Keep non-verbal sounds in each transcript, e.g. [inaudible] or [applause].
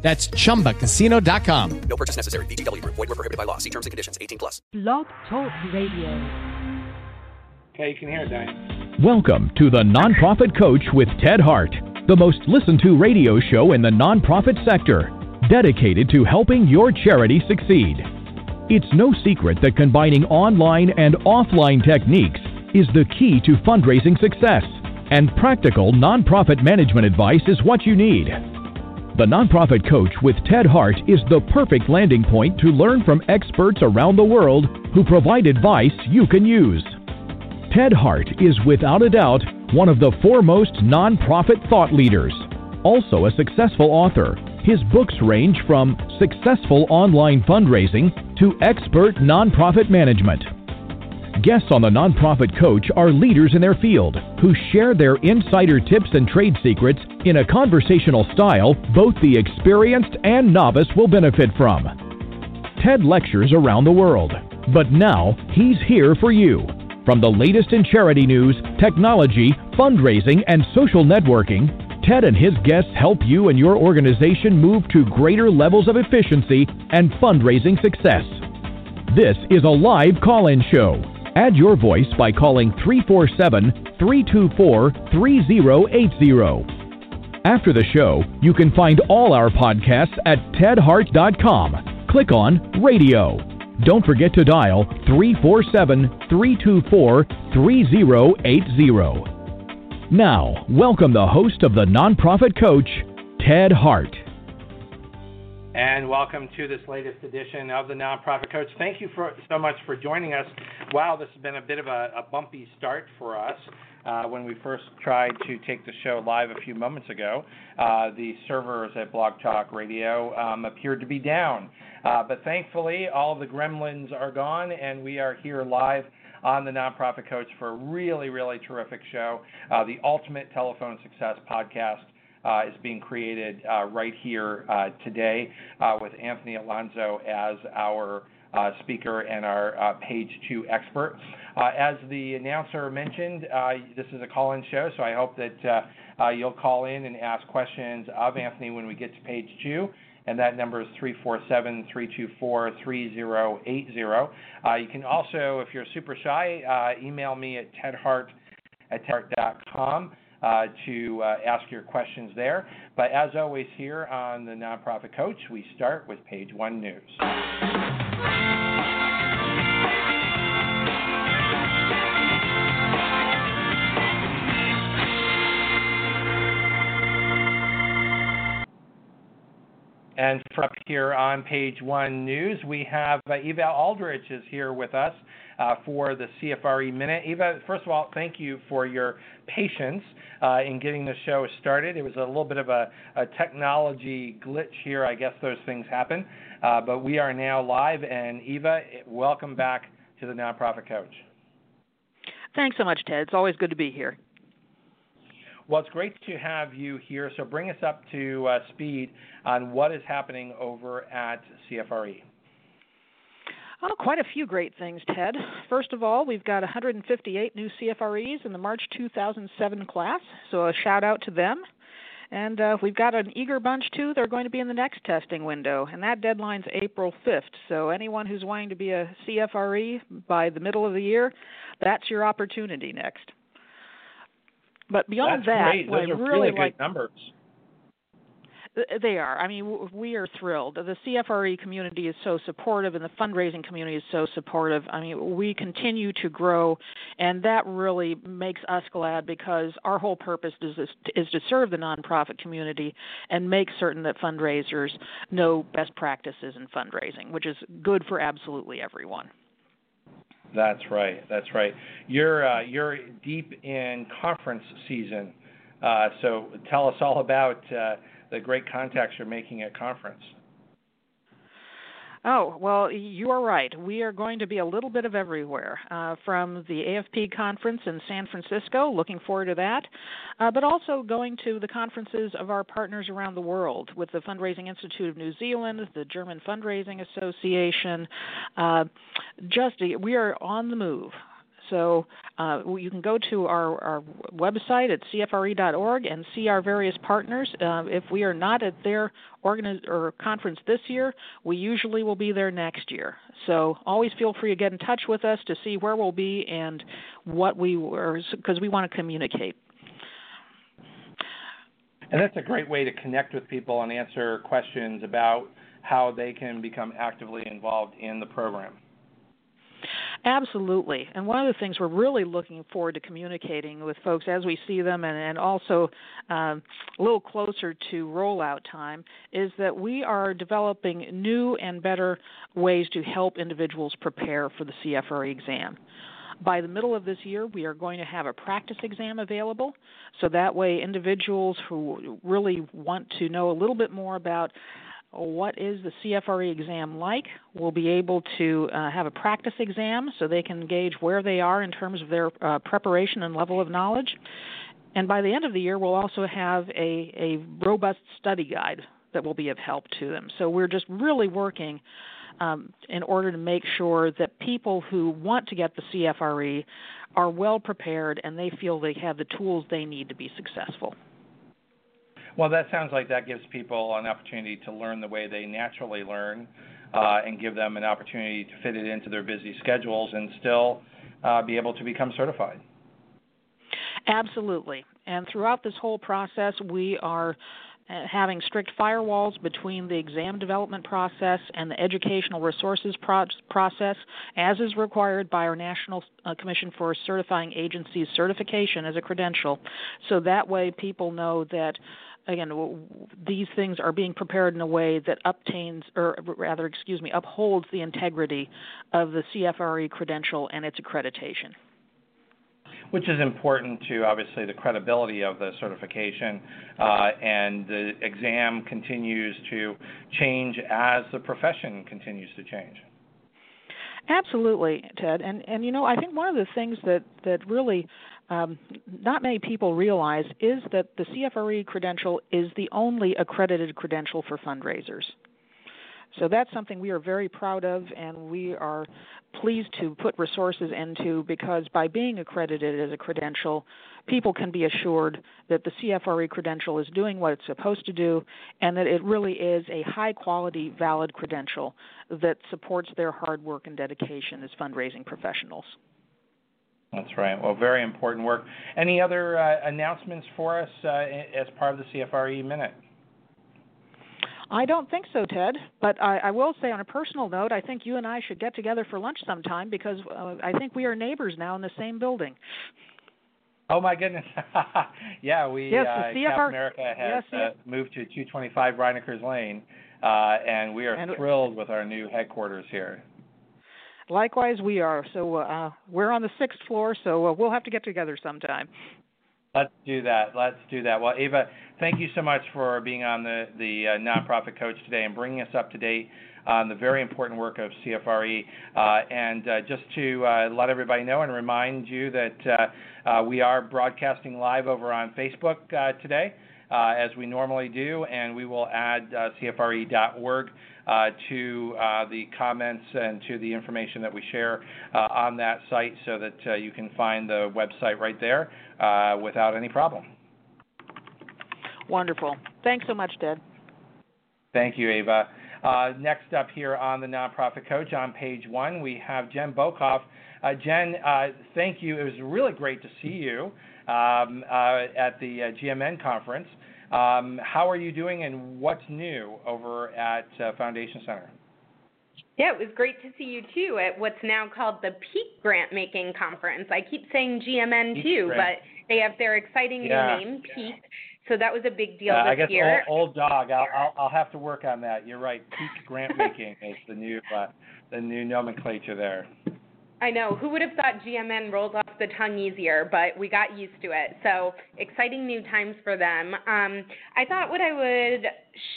That's chumbacasino.com. No purchase necessary. VGW Group. Void were prohibited by law. See terms and conditions. 18 plus. Blog Talk Radio. Okay, you can hear it, Diane. Welcome to the Nonprofit Coach with Ted Hart, the most listened to radio show in the nonprofit sector, dedicated to helping your charity succeed. It's no secret that combining online and offline techniques is the key to fundraising success, and practical nonprofit management advice is what you need. The Nonprofit Coach with Ted Hart is the perfect landing point to learn from experts around the world who provide advice you can use. Ted Hart is without a doubt one of the foremost nonprofit thought leaders. Also a successful author, his books range from successful online fundraising to expert nonprofit management. Guests on the Nonprofit Coach are leaders in their field who share their insider tips and trade secrets in a conversational style both the experienced and novice will benefit from. Ted lectures around the world, but now he's here for you. From the latest in charity news, technology, fundraising, and social networking, Ted and his guests help you and your organization move to greater levels of efficiency and fundraising success. This is a live call in show. Add your voice by calling 347 324 3080. After the show, you can find all our podcasts at tedhart.com. Click on Radio. Don't forget to dial 347 324 3080. Now, welcome the host of the Nonprofit Coach, Ted Hart. And welcome to this latest edition of the Nonprofit Coach. Thank you for, so much for joining us. Wow, this has been a bit of a, a bumpy start for us. Uh, when we first tried to take the show live a few moments ago, uh, the servers at Blog Talk Radio um, appeared to be down. Uh, but thankfully, all the gremlins are gone, and we are here live on the Nonprofit Coach for a really, really terrific show. Uh, the Ultimate Telephone Success Podcast. Uh, is being created uh, right here uh, today uh, with Anthony Alonso as our uh, speaker and our uh, page two expert. as the announcer mentioned, this is a call in show, so I hope that you'll call in and ask questions of Anthony when we get to page two and that number is 347 324 3080. You can also, if you're super shy, email me at tedhart at tedhart.com to uh, ask your questions there. But as always, here on the Nonprofit Coach, we start with page one news. And for up here on page one news, we have uh, Eva Aldrich is here with us uh, for the CFRE Minute. Eva, first of all, thank you for your patience uh, in getting the show started. It was a little bit of a, a technology glitch here. I guess those things happen. Uh, but we are now live. And Eva, welcome back to the Nonprofit Coach. Thanks so much, Ted. It's always good to be here. Well, it's great to have you here. So bring us up to uh, speed on what is happening over at CFRE. Oh, quite a few great things, Ted. First of all, we've got 158 new CFREs in the March 2007 class, so a shout out to them. And uh, we've got an eager bunch too. They're going to be in the next testing window, and that deadline's April 5th. So anyone who's wanting to be a CFRE by the middle of the year, that's your opportunity next. But beyond That's that, great. Those I are really good like numbers. They are. I mean, we are thrilled. The CFRE community is so supportive, and the fundraising community is so supportive. I mean, we continue to grow, and that really makes us glad because our whole purpose is is to serve the nonprofit community and make certain that fundraisers know best practices in fundraising, which is good for absolutely everyone. That's right. That's right. You're uh, you're deep in conference season, uh, so tell us all about uh, the great contacts you're making at conference. Oh, well, you are right. We are going to be a little bit of everywhere. Uh, from the AFP conference in San Francisco, looking forward to that, uh, but also going to the conferences of our partners around the world with the Fundraising Institute of New Zealand, the German Fundraising Association. Uh, just we are on the move. So uh, you can go to our, our website at cfre.org and see our various partners. Uh, if we are not at their organiz- or conference this year, we usually will be there next year. So always feel free to get in touch with us to see where we'll be and what we were, because we want to communicate. And that's a great way to connect with people and answer questions about how they can become actively involved in the program. Absolutely. And one of the things we're really looking forward to communicating with folks as we see them and, and also um, a little closer to rollout time is that we are developing new and better ways to help individuals prepare for the CFRE exam. By the middle of this year, we are going to have a practice exam available, so that way individuals who really want to know a little bit more about what is the CFRE exam like. We'll be able to uh, have a practice exam so they can gauge where they are in terms of their uh, preparation and level of knowledge. And by the end of the year, we'll also have a, a robust study guide that will be of help to them. So we're just really working um, in order to make sure that people who want to get the CFRE are well prepared and they feel they have the tools they need to be successful. Well, that sounds like that gives people an opportunity to learn the way they naturally learn uh, and give them an opportunity to fit it into their busy schedules and still uh, be able to become certified. Absolutely. And throughout this whole process, we are uh, having strict firewalls between the exam development process and the educational resources pro- process, as is required by our National uh, Commission for Certifying Agencies certification as a credential. So that way, people know that again, these things are being prepared in a way that obtains, or rather, excuse me, upholds the integrity of the CFRE credential and its accreditation. Which is important to obviously the credibility of the certification, uh, and the exam continues to change as the profession continues to change. Absolutely, Ted. And and you know, I think one of the things that that really um, not many people realize is that the CFRE credential is the only accredited credential for fundraisers. So that's something we are very proud of, and we are pleased to put resources into because by being accredited as a credential, people can be assured that the CFRE credential is doing what it's supposed to do and that it really is a high quality, valid credential that supports their hard work and dedication as fundraising professionals. That's right. Well, very important work. Any other uh, announcements for us uh, as part of the CFRE Minute? I don't think so, Ted. But I, I will say, on a personal note, I think you and I should get together for lunch sometime because uh, I think we are neighbors now in the same building. Oh my goodness! [laughs] yeah, we yes, uh, CFR, America has yes, uh, moved to 225 Reinekers Lane, uh, and we are and thrilled with our new headquarters here. Likewise, we are. So uh, we're on the sixth floor, so uh, we'll have to get together sometime. Let's do that. Let's do that. Well, Ava, thank you so much for being on the the uh, nonprofit coach today and bringing us up to date on the very important work of CFRE. Uh, and uh, just to uh, let everybody know and remind you that uh, uh, we are broadcasting live over on Facebook today. as we normally do, and we will add CFRE.org uh, to uh, the comments and to the information that we share uh, on that site so that you can find the website right there without any problem. Wonderful. Thanks so much, Ted. Thank you, Ava. Uh, next up here on the Nonprofit Coach on page one, we have Jen Bokoff. Uh, Jen, uh, thank you. It was really great to see you um, at the GMN conference. Um, how are you doing, and what's new over at uh, Foundation Center? Yeah, it was great to see you too at what's now called the Peak Grant Making Conference. I keep saying GMN Peak too, grant. but they have their exciting yeah. new name, Peak. So that was a big deal uh, this I guess year. Old, old dog. I'll, I'll, I'll have to work on that. You're right. Peak Grant Making is the new uh, the new nomenclature there. I know. Who would have thought GMN rolls off the tongue easier, but we got used to it. So exciting new times for them. Um, I thought what I would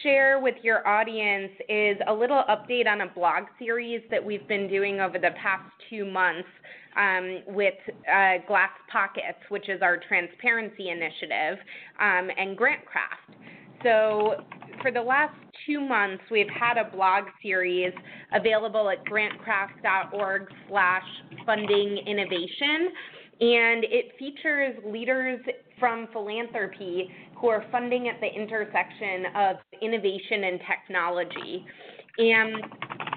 share with your audience is a little update on a blog series that we've been doing over the past two months um, with uh, Glass Pockets, which is our transparency initiative, um, and GrantCraft. So for the last two months, we've had a blog series available at grantcraft.org slash funding innovation. And it features leaders from philanthropy who are funding at the intersection of innovation and technology. And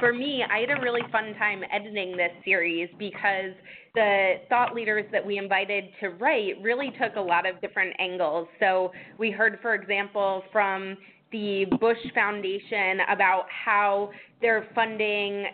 for me, I had a really fun time editing this series because the thought leaders that we invited to write really took a lot of different angles. So we heard, for example, from the Bush Foundation about how they're funding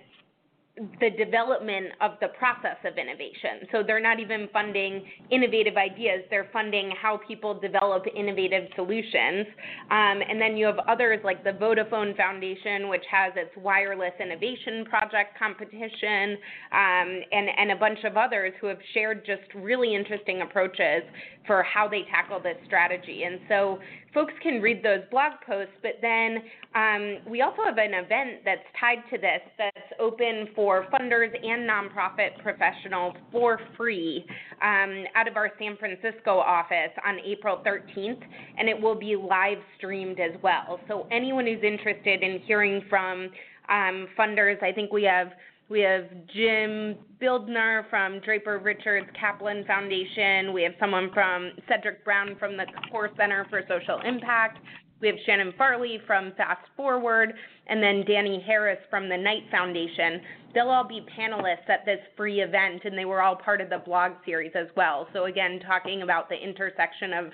the development of the process of innovation. So they're not even funding innovative ideas, they're funding how people develop innovative solutions. Um, and then you have others like the Vodafone Foundation, which has its Wireless Innovation Project competition, um, and, and a bunch of others who have shared just really interesting approaches for how they tackle this strategy. And so folks can read those blog posts, but then um, we also have an event that's tied to this that's open for funders and nonprofit professionals for free um, out of our San Francisco office on April 13th, and it will be live streamed as well. So anyone who's interested in hearing from um, funders, I think we have we have Jim Bildner from Draper Richards Kaplan Foundation. We have someone from Cedric Brown from the Kapor Center for Social Impact. We have Shannon Farley from Fast Forward, and then Danny Harris from the Knight Foundation. They'll all be panelists at this free event, and they were all part of the blog series as well. So, again, talking about the intersection of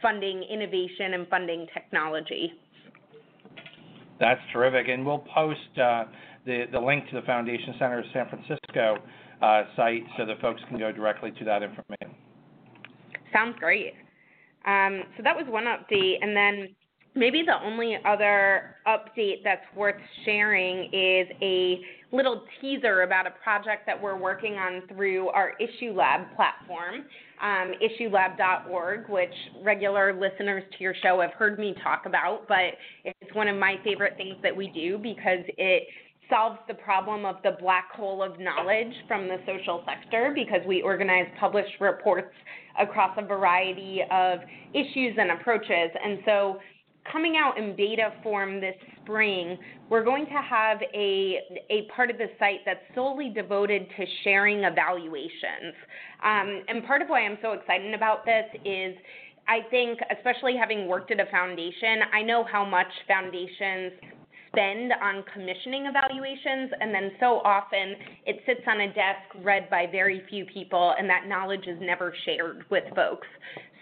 funding innovation and funding technology. That's terrific. And we'll post uh, the, the link to the Foundation Center of San Francisco uh, site so that folks can go directly to that information. Sounds great. Um, so that was one update. And then maybe the only other update that's worth sharing is a little teaser about a project that we're working on through our Issue Lab platform, um, issuelab.org, which regular listeners to your show have heard me talk about, but it's one of my favorite things that we do because it solves the problem of the black hole of knowledge from the social sector because we organize published reports across a variety of issues and approaches. And so, coming out in beta form this spring, we're going to have a, a part of the site that's solely devoted to sharing evaluations. Um, and part of why I'm so excited about this is. I think, especially having worked at a foundation, I know how much foundations spend on commissioning evaluations, and then so often it sits on a desk read by very few people, and that knowledge is never shared with folks.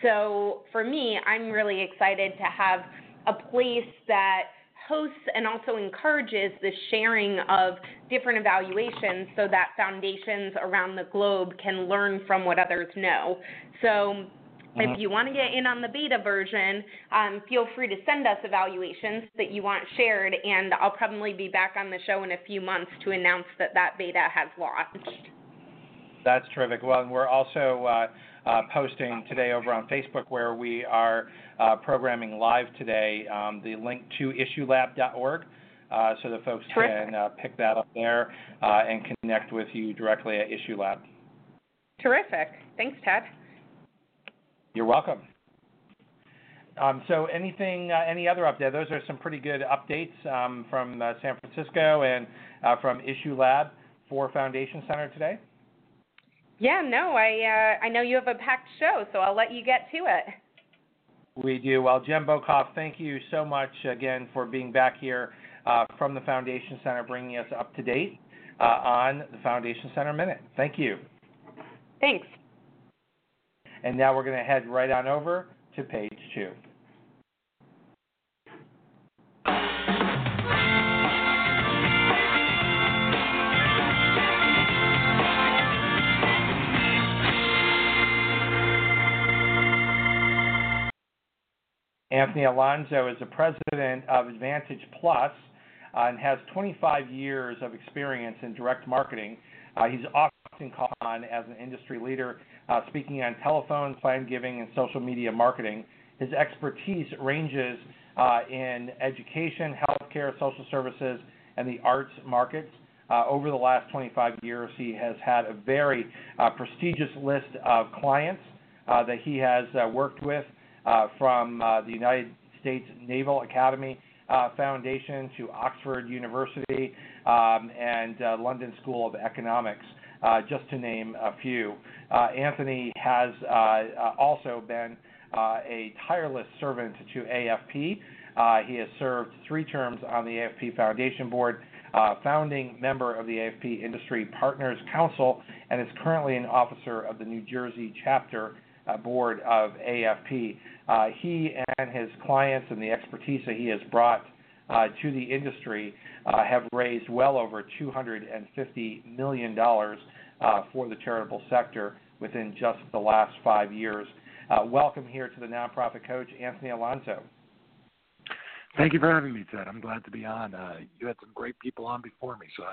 So for me, I'm really excited to have a place that hosts and also encourages the sharing of different evaluations so that foundations around the globe can learn from what others know. So if uh-huh. you want to get in on the beta version, um, feel free to send us evaluations that you want shared, and I'll probably be back on the show in a few months to announce that that beta has launched. That's terrific. Well, and we're also uh, uh, posting today over on Facebook where we are uh, programming live today um, the link to issuelab.org. Uh, so that folks Terrific. can uh, pick that up there uh, and connect with you directly at Issue Lab. Terrific. Thanks, Ted. You're welcome. Um, so anything, uh, any other update? Those are some pretty good updates um, from uh, San Francisco and uh, from Issue Lab for Foundation Center today. Yeah, no, I uh, I know you have a packed show, so I'll let you get to it. We do. Well, Jen Bokoff, thank you so much again for being back here uh, from the Foundation Center, bringing us up to date uh, on the Foundation Center Minute. Thank you. Thanks. And now we're going to head right on over to page two. Anthony Alonso is the president of Advantage Plus, uh, and has 25 years of experience in direct marketing Uh, he's often called on as an industry leader, uh, speaking on telephone, plan giving, and social media marketing. His expertise ranges uh, in education, healthcare, social services, and the arts markets. Uh, over the last 25 years, he has had a very uh, prestigious list of clients that he has worked with, Uh, from uh, the United States Naval Academy uh, Foundation to Oxford University um, and London School of Economics. Uh, just to name a few. Uh, Anthony has uh, also been a tireless servant to AFP. he has served three terms on the AFP Foundation Board, founding member of the AFP Industry Partners Council, and is currently an officer of the New Jersey chapter board of AFP. He and his clients and the expertise that he has brought uh, to the industry uh, have raised well over $250 million uh, for the charitable sector within just the last five years. Uh, welcome here to the Nonprofit Coach, Anthony Alonso. Thank you for having me, Ted. I'm glad to be on. Uh, you had some great people on before me, so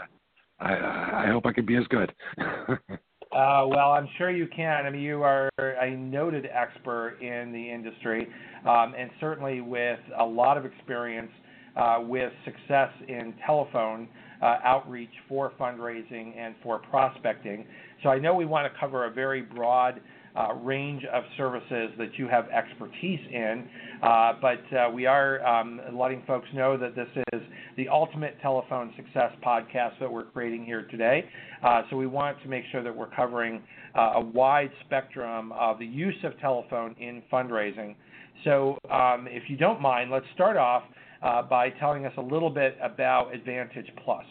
I, I, I hope I can be as good. [laughs] Uh, well, I'm sure you can. I mean, you are a noted expert in the industry, um, and certainly with a lot of experience uh, with success in telephone uh, outreach for fundraising and for prospecting. So I know we want to cover a very broad uh, range of services that you have expertise in, uh, but uh, we are um, letting folks know that this is the Ultimate Telephone Success podcast that we're creating here today. Uh, so we want to make sure that we're covering uh, a wide spectrum of the use of telephone in fundraising. So um, if you don't mind, let's start off uh, by telling us a little bit about Advantage Plus.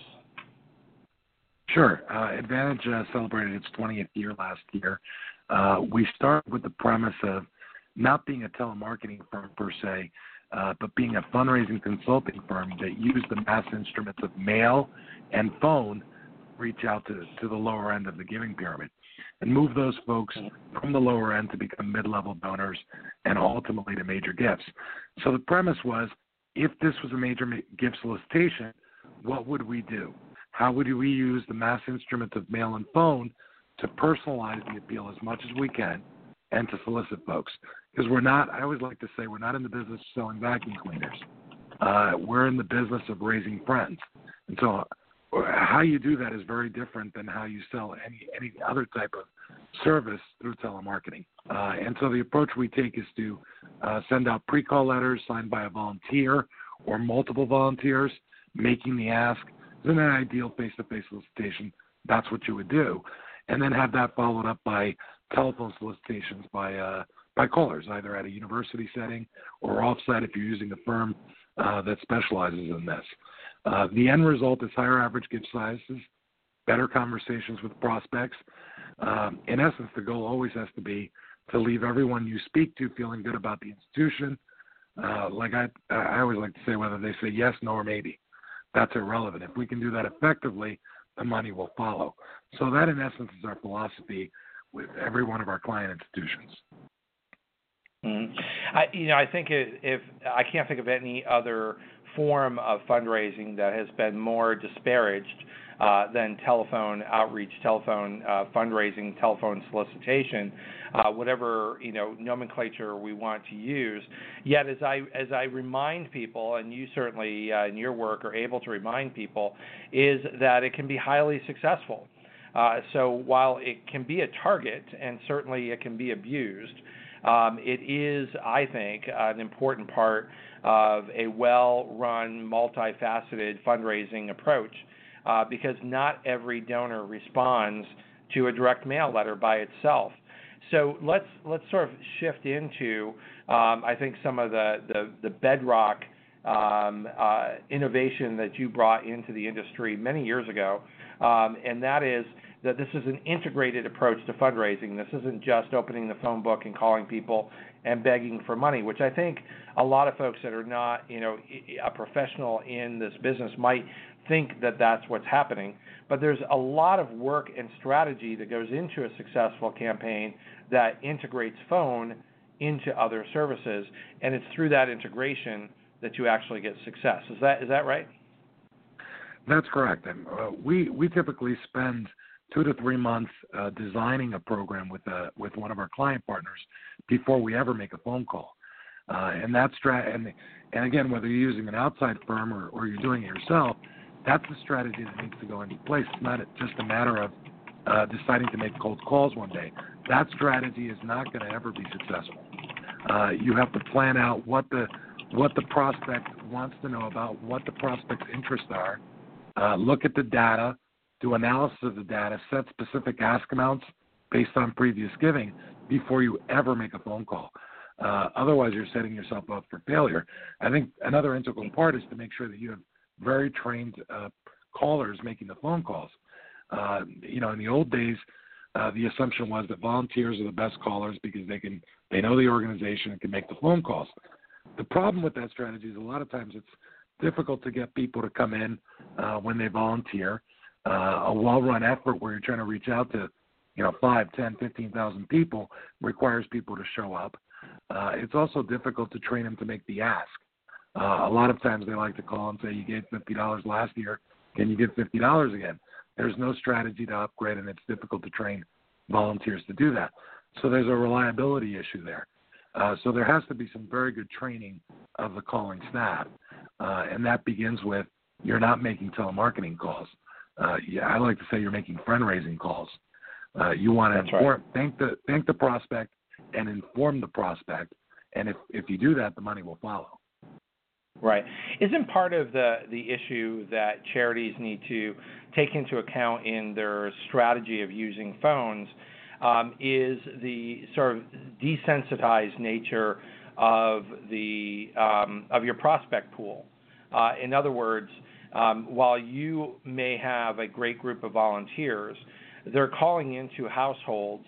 Sure. Advantage celebrated its 20th year last year. Uh, we start with the premise of not being a telemarketing firm per se, uh, but being a fundraising consulting firm that used the mass instruments of mail and phone reach out to, to the lower end of the giving pyramid and move those folks from the lower end to become mid-level donors and ultimately to major gifts. So the premise was if this was a major gift solicitation, what would we do? How would we use the mass instruments of mail and phone to personalize the appeal as much as we can and to solicit folks? Because we're not, I always like to say, we're not in the business of selling vacuum cleaners. Uh, we're in the business of raising friends. And so how you do that is very different than how you sell any any other type of service through telemarketing. Uh, and so the approach we take is to uh, send out pre-call letters signed by a volunteer or multiple volunteers making the ask. In an ideal face-to-face solicitation, that's what you would do, and then have that followed up by telephone solicitations by uh, by callers, either at a university setting or offsite if you're using a firm uh, that specializes in this. Uh, the end result is higher average gift sizes, better conversations with prospects. Um, in essence, the goal always has to be to leave everyone you speak to feeling good about the institution. Uh, like I, I always like to say, whether they say yes, no, or maybe, that's irrelevant. If we can do that effectively, the money will follow. So that, in essence, is our philosophy with every one of our client institutions. Mm-hmm. I, you know, I think if, if I can't think of any other form of fundraising that has been more disparaged uh, than telephone outreach, telephone uh, fundraising, telephone solicitation, uh, whatever you know nomenclature we want to use. Yet, as I as I remind people, and you certainly uh, in your work are able to remind people, is that it can be highly successful. Uh, so while it can be a target, and certainly it can be abused, um, it is, I think, an important part of a well-run, multifaceted fundraising approach uh, because not every donor responds to a direct mail letter by itself. So let's let's sort of shift into um, I think some of the the, the bedrock um, uh, innovation that you brought into the industry many years ago, um, and that is that this is an integrated approach to fundraising. This isn't just opening the phone book and calling people and begging for money, which I think a lot of folks that are not, you know, a professional in this business might think that that's what's happening. But there's a lot of work and strategy that goes into a successful campaign that integrates phone into other services, and it's through that integration that you actually get success. Is that is that right? That's correct. And uh, we we typically spend two to three months uh, designing a program with a, uh, with one of our client partners before we ever make a phone call. Uh, and that's strat and and again, whether you're using an outside firm or, or you're doing it yourself, that's the strategy that needs to go into place. It's not just a matter of uh, deciding to make cold calls one day. That strategy is not going to ever be successful. Uh, you have to plan out what the what the prospect wants to know about, what the prospect's interests are. Uh, look at the data, do analysis of the data, set specific ask amounts based on previous giving before you ever make a phone call. Uh, otherwise, you're setting yourself up for failure. I think another integral part is to make sure that you have very trained uh, callers making the phone calls. Uh, you know, in the old days, uh, the assumption was that volunteers are the best callers because they can they know the organization and can make the phone calls. The problem with that strategy is a lot of times it's difficult to get people to come in uh, when they volunteer. Uh, a well-run effort where you're trying to reach out to, you know, five, ten, fifteen thousand people requires people to show up. Uh, it's also difficult to train them to make the ask. Uh, a lot of times they like to call and say, "You gave fifty dollars last year. Can you give fifty dollars again?" There's no strategy to upgrade, and it's difficult to train volunteers to do that. So there's a reliability issue there. Uh, so there has to be some very good training of the calling staff, uh, and that begins with you're not making telemarketing calls. Uh, yeah, I like to say you're making fundraising calls. Uh, you want to inform, right. thank the thank the prospect and inform the prospect, and if if you do that, the money will follow. Right. Isn't part of the the issue that charities need to take into account in their strategy of using phones um, is the sort of desensitized nature of the um, of your prospect pool. Uh, in other words, um, while you may have a great group of volunteers, they're calling into households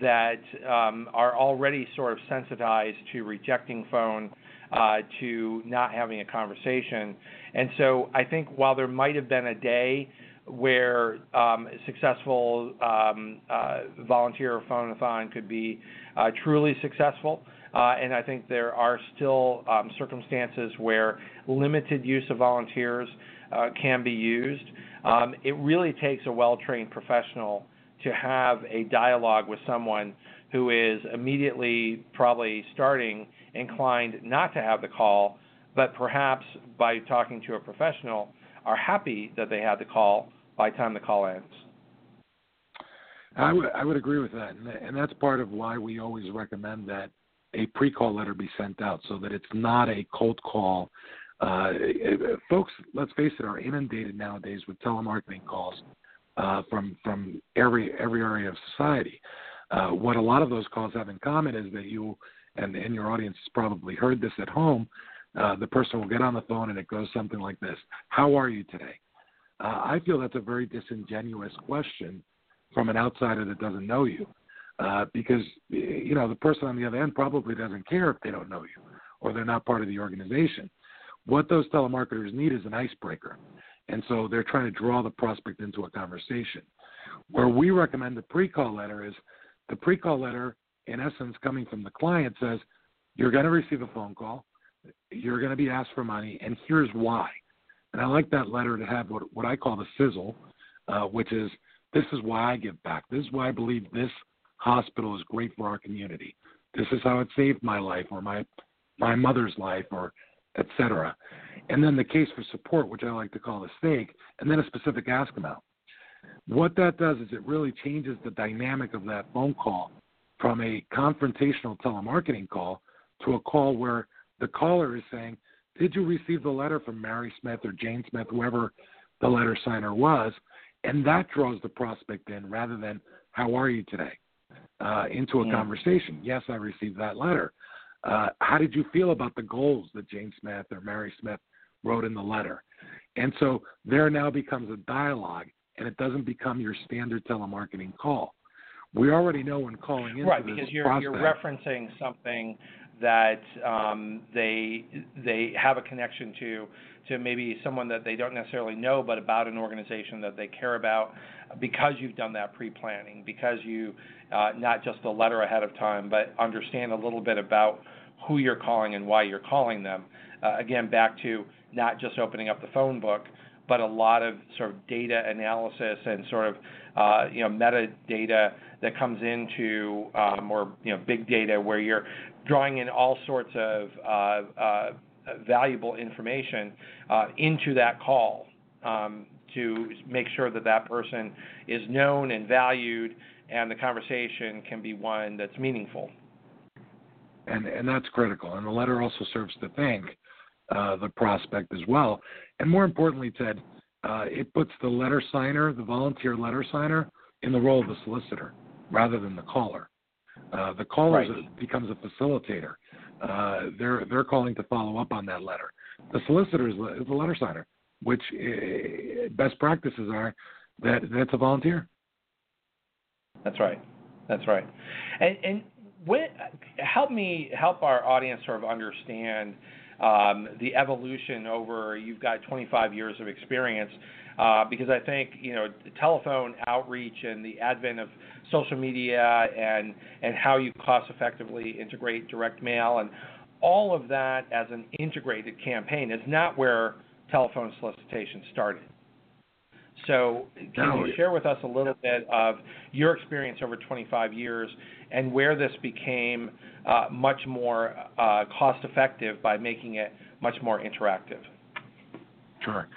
that um, are already sort of sensitized to rejecting phone, uh, to not having a conversation. And so I think while there might have been a day where um, successful um, uh, volunteer phone-a-thon could be uh, truly successful. Uh, and I think there are still um, circumstances where limited use of volunteers uh, can be used. Um, it really takes a well-trained professional to have a dialogue with someone who is immediately probably starting inclined not to have the call, but perhaps by talking to a professional are happy that they had the call by the time the call ends. I would I would agree with that, and, and that's part of why we always recommend that a pre-call letter be sent out so that it's not a cold call. Uh, folks, let's face it, are inundated nowadays with telemarketing calls uh, from from every every area of society. Uh, what a lot of those calls have in common is that you and, and your audience has probably heard this at home. Uh, the person will get on the phone and it goes something like this: "How are you today?" Uh, I feel that's a very disingenuous question from an outsider that doesn't know you, uh, because you know the person on the other end probably doesn't care if they don't know you or they're not part of the organization. What those telemarketers need is an icebreaker, and so they're trying to draw the prospect into a conversation. Where we recommend the pre-call letter is the pre-call letter, in essence, coming from the client says you're going to receive a phone call, you're going to be asked for money, and here's why. And I like that letter to have what, what I call the sizzle, uh, which is this is why I give back. This is why I believe this hospital is great for our community. This is how it saved my life or my my mother's life or etc. And then the case for support, which I like to call the stake, and then a specific ask amount. What that does is it really changes the dynamic of that phone call from a confrontational telemarketing call to a call where the caller is saying, did you receive the letter from Mary Smith or Jane Smith, whoever the letter signer was? And that draws the prospect in rather than, how are you today? Uh, into a yeah. conversation. Yes, I received that letter. Uh, how did you feel about the goals that Jane Smith or Mary Smith wrote in the letter? And so there now becomes a dialogue, and it doesn't become your standard telemarketing call. We already know when calling in. Right, because you're, prospect, you're referencing something that um, they they have a connection to to maybe someone that they don't necessarily know, but about an organization that they care about, because you've done that pre-planning, because you uh, not just a letter ahead of time, but understand a little bit about who you're calling and why you're calling them. Uh, again, back to not just opening up the phone book, but a lot of sort of data analysis and sort of uh, you know metadata that comes into um, or you know big data where you're drawing in all sorts of uh, uh, valuable information uh, into that call um, to make sure that that person is known and valued and the conversation can be one that's meaningful. And and that's critical. And the letter also serves to thank uh, the prospect as well. And more importantly, Ted, uh, it puts the letter signer, the volunteer letter signer, in the role of the solicitor rather than the caller. Uh, the caller right. becomes a facilitator. Uh, they're they're calling to follow up on that letter. The solicitor is the, is the letter signer, which uh, best practices are that that's a volunteer. That's right. That's right. And, and when, help me help our audience sort of understand um, the evolution over. You've got 25 years of experience. Uh, because I think you know telephone outreach and the advent of social media and and how you cost effectively integrate direct mail and all of that as an integrated campaign is not where telephone solicitation started. So, can you share with us a little bit of your experience over 25 years and where this became uh, much more uh, cost effective by making it much more interactive? Sure.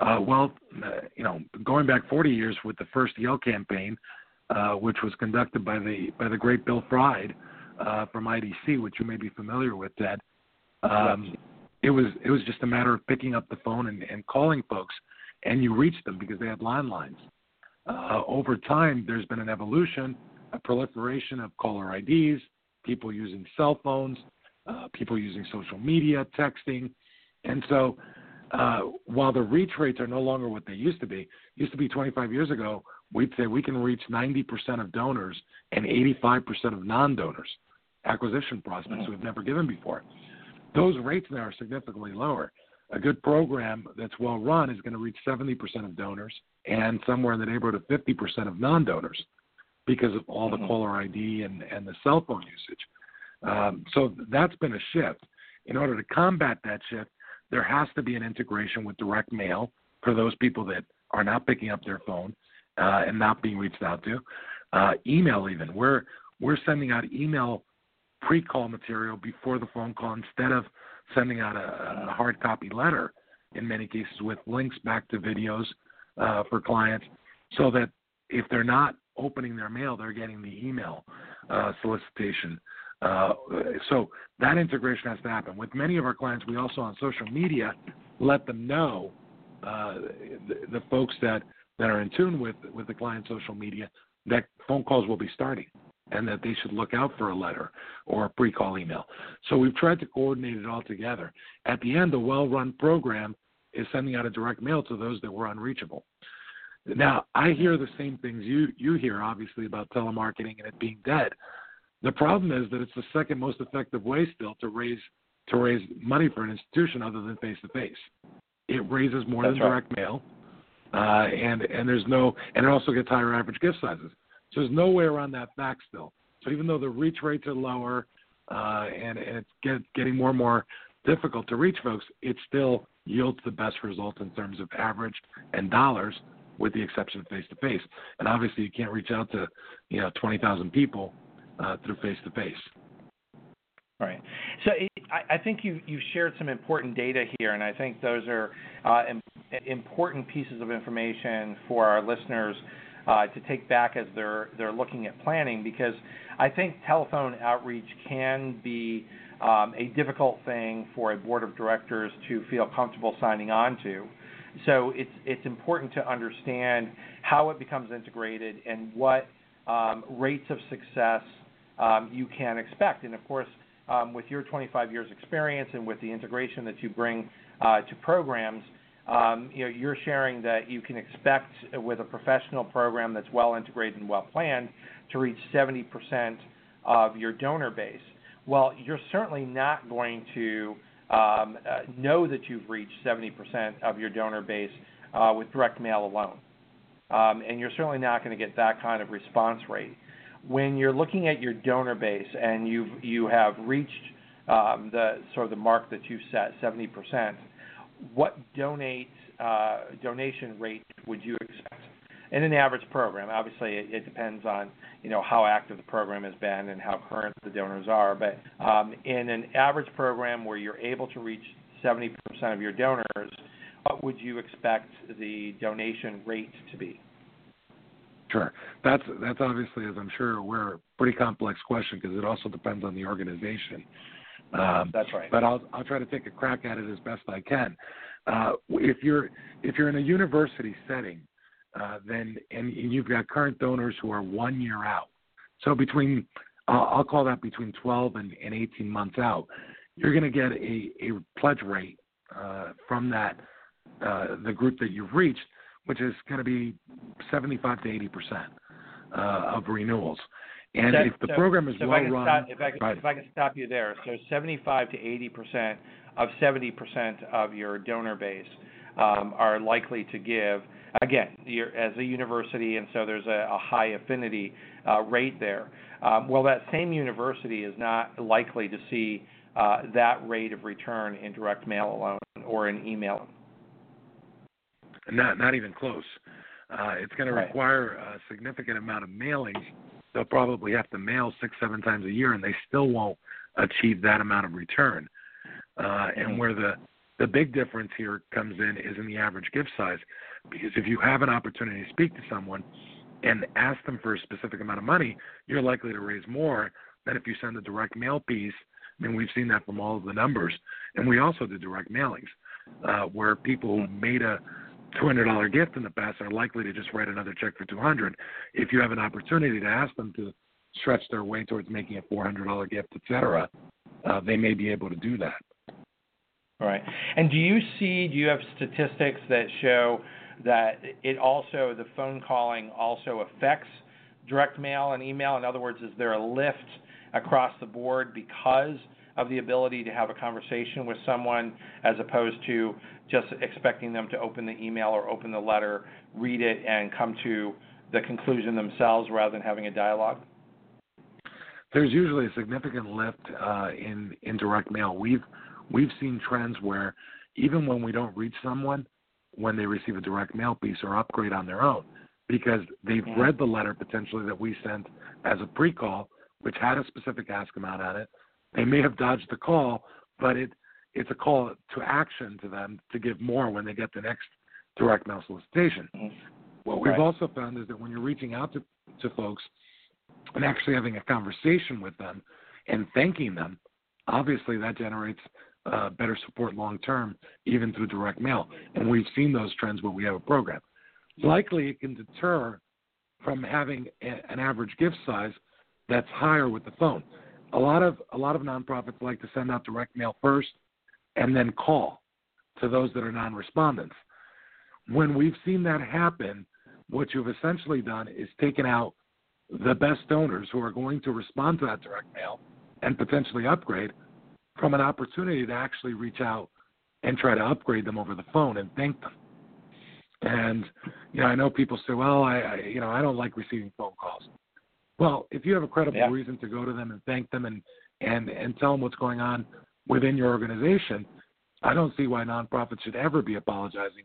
Uh, well, uh, you know, going back 40 years with the first Yale campaign, uh, which was conducted by the by the great Bill Fried uh, from IDC, which you may be familiar with, Ted. Um. It was it was just a matter of picking up the phone and, and calling folks and you reached them because they had landlines. Uh, over time, there's been an evolution, a proliferation of caller IDs, people using cell phones, uh, people using social media, texting, and so uh, while the reach rates are no longer what they used to be, used to be 25 years ago, we'd say we can reach 90% of donors and 85% of non-donors, acquisition prospects mm-hmm. we've never given before. Those rates now are significantly lower a good program that's well run is going to reach 70% of donors and somewhere in the neighborhood of 50% of non-donors because of all the mm-hmm. caller ID and, and the cell phone usage. Um, so that's been a shift. In order to combat that shift, there has to be an integration with direct mail for those people that are not picking up their phone uh, and not being reached out to. Uh, email even. We're we're sending out email pre-call material before the phone call instead of sending out a, a hard copy letter in many cases with links back to videos uh, for clients so that if they're not opening their mail, they're getting the email uh, solicitation. Uh, so that integration has to happen. With many of our clients, we also on social media let them know uh, the, the folks that, that are in tune with with the client social media that phone calls will be starting and that they should look out for a letter or a pre-call email. So we've tried to coordinate it all together. At the end, a well-run program is sending out a direct mail to those that were unreachable. Now, I hear the same things you you hear, obviously, about telemarketing and it being dead. The problem is that it's the second most effective way still to raise to raise money for an institution other than face to face. It raises more That's than right. direct mail, uh, and and there's no and it also gets higher average gift sizes. So there's no way around that fact still. So even though the reach rates are lower uh, and, and it's get, getting more and more difficult to reach folks, it still yields the best result in terms of average and dollars, with the exception of face to face. And obviously, you can't reach out to you know 20,000 people uh, through face to face. Right. So it, I, I think you you've shared some important data here, and I think those are uh, Im- important pieces of information for our listeners uh, to take back as they're they're looking at planning because I think telephone outreach can be um, a difficult thing for a board of directors to feel comfortable signing on to. So it's it's important to understand how it becomes integrated and what um, rates of success um, you can expect. And of course, um, with your 25 years experience and with the integration that you bring uh, to programs, um, you know, you're sharing that you can expect with a professional program that's well integrated and well planned to reach 70% of your donor base. Well, you're certainly not going to um, uh, know that you've reached 70% of your donor base uh, with direct mail alone. Um, and you're certainly not going to get that kind of response rate. When you're looking at your donor base and you've you have reached um, the sort of the mark that you've set, 70%, what donate uh, donation rate would you expect? in an average program. Obviously, it, it depends on you know how active the program has been and how current the donors are. But um, in an average program where you're able to reach 70% of your donors, what would you expect the donation rate to be? Sure. That's that's obviously, as I'm sure we're a pretty complex question because it also depends on the organization. Um, that's right. But I'll I'll try to take a crack at it as best I can. Uh, if you're if you're in a university setting, uh, then and, and you've got current donors who are one year out, so between uh, I'll call that between 12 and, and 18 months out, you're going to get a, a pledge rate uh, from that uh, the group that you've reached, which is going to be 75 to 80 percent uh, of renewals. And if the so, program is so well if run, stop, if, I can, right. if I can stop you there, so 75 to 80 percent of 70 percent of your donor base um, are likely to give. Again, you're, as a university, and so there's a, a high affinity uh, rate there. Um, well, that same university is not likely to see uh, that rate of return in direct mail alone or in email. Not not even close. Uh, it's going to require a significant amount of mailings. They'll probably have to mail six, seven times a year, and they still won't achieve that amount of return. Uh, and where the the big difference here comes in is in the average gift size, because if you have an opportunity to speak to someone and ask them for a specific amount of money, you're likely to raise more than if you send a direct mail piece. I mean, we've seen that from all of the numbers, and we also did direct mailings, uh, where people who made a $200 gift in the past are likely to just write another check for 200. If you have an opportunity to ask them to stretch their way towards making a $400 gift, et cetera, uh, they may be able to do that. All right. And do you see, do you have statistics that show that it also, the phone calling also affects direct mail and email? In other words, is there a lift across the board because of the ability to have a conversation with someone as opposed to just expecting them to open the email or open the letter, read it, and come to the conclusion themselves rather than having a dialogue? There's usually a significant lift uh, in in direct mail. We've we've seen trends where even when we don't reach someone, when they receive a direct mail piece or upgrade on their own, because they've Mhm. read the letter potentially that we sent as a pre-call, which had a specific ask amount on it. They may have dodged the call, but it it's a call to action to them to give more when they get the next direct mail solicitation. What we've Right. also found is that when you're reaching out to, to folks and actually having a conversation with them and thanking them, obviously that generates uh, better support long term, even through direct mail. And we've seen those trends where we have a program. Likely, it can deter from having a, an average gift size that's higher with the phone. A lot of a lot of nonprofits like to send out direct mail first and then call to those that are non-respondents. When we've seen that happen, what you've essentially done is taken out the best donors who are going to respond to that direct mail and potentially upgrade from an opportunity to actually reach out and try to upgrade them over the phone and thank them. And you know, I know people say, "Well, I, I you know, I don't like receiving phone calls." Well, if you have a credible Yeah. reason to go to them and thank them and and and tell them what's going on within your organization, I don't see why nonprofits should ever be apologizing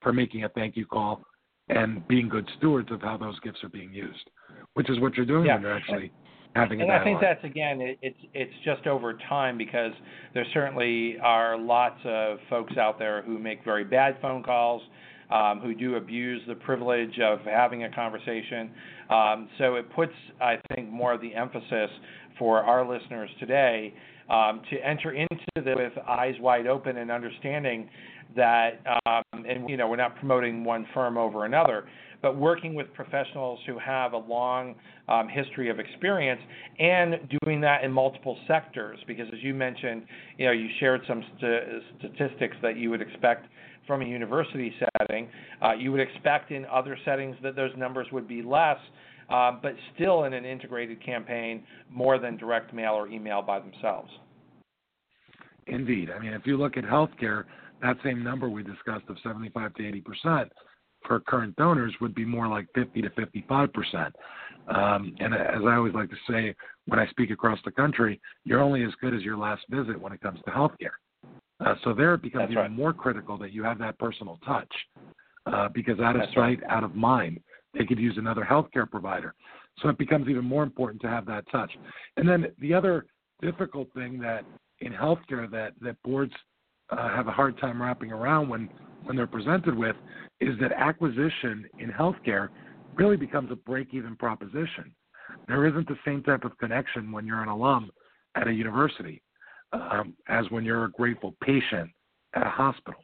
for making a thank you call and being good stewards of how those gifts are being used, which is what you're doing Yeah. when you're actually having a And I think that's again, it, it's it's just over time because there certainly are lots of folks out there who make very bad phone calls, um, who do abuse the privilege of having a conversation. Um, so it puts, I think, more of the emphasis for our listeners today um, to enter into this with eyes wide open and understanding that, um, and you know, we're not promoting one firm over another, but working with professionals who have a long um, history of experience and doing that in multiple sectors. Because as you mentioned, you know, you shared some st- statistics that you would expect from a university setting. Uh, you would expect in other settings that those numbers would be less, uh, but still in an integrated campaign, more than direct mail or email by themselves. Indeed. I mean, if you look at healthcare, that same number we discussed of 75 to 80 percent for current donors would be more like 50 to 55 percent. Um, and as I always like to say when I speak across the country, you're only as good as your last visit when it comes to healthcare. Uh, so there it becomes That's even right. more critical that you have that personal touch, uh, because out of That's sight, out of mind. They could use another healthcare provider. So it becomes even more important to have that touch. And then the other difficult thing that in healthcare that that boards uh, have a hard time wrapping around when when they're presented with is that acquisition in healthcare really becomes a break-even proposition. There isn't the same type of connection when you're an alum at a university um, as when you're a grateful patient at a hospital.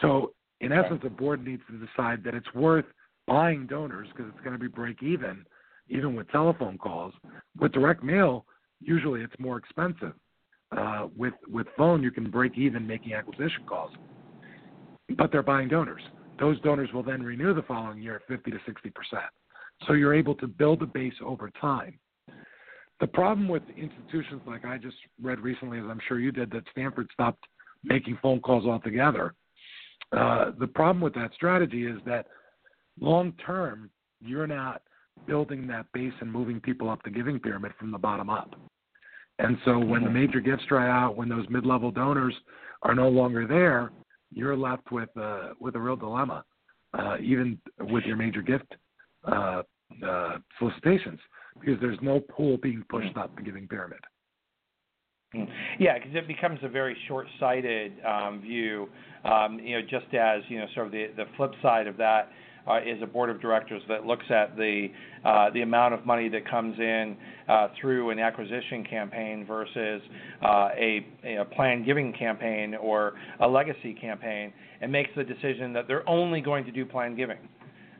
So, in essence, a board needs to decide that it's worth buying donors because it's going to be break even, even with telephone calls. With direct mail, usually it's more expensive. Uh, with with phone, you can break even making acquisition calls, but they're buying donors. Those donors will then renew the following year at 50 to 60 percent. So you're able to build a base over time. The problem with institutions like I just read recently, as I'm sure you did, that Stanford stopped making phone calls altogether. Uh, the problem with that strategy is that long term, you're not building that base and moving people up the giving pyramid from the bottom up. And so when the mm-hmm. major gifts dry out, when those mid-level donors are no longer there, you're left with uh, with a real dilemma, uh, even with your major gift uh, uh, solicitations, because there's no pool being pushed up the giving pyramid. Mm. Yeah, because it becomes a very short-sighted um, view. Um, you know, just as you know, sort of the the flip side of that uh, is a board of directors that looks at the uh, the amount of money that comes in uh, through an acquisition campaign versus uh, a, a planned giving campaign or a legacy campaign, and makes the decision that they're only going to do planned giving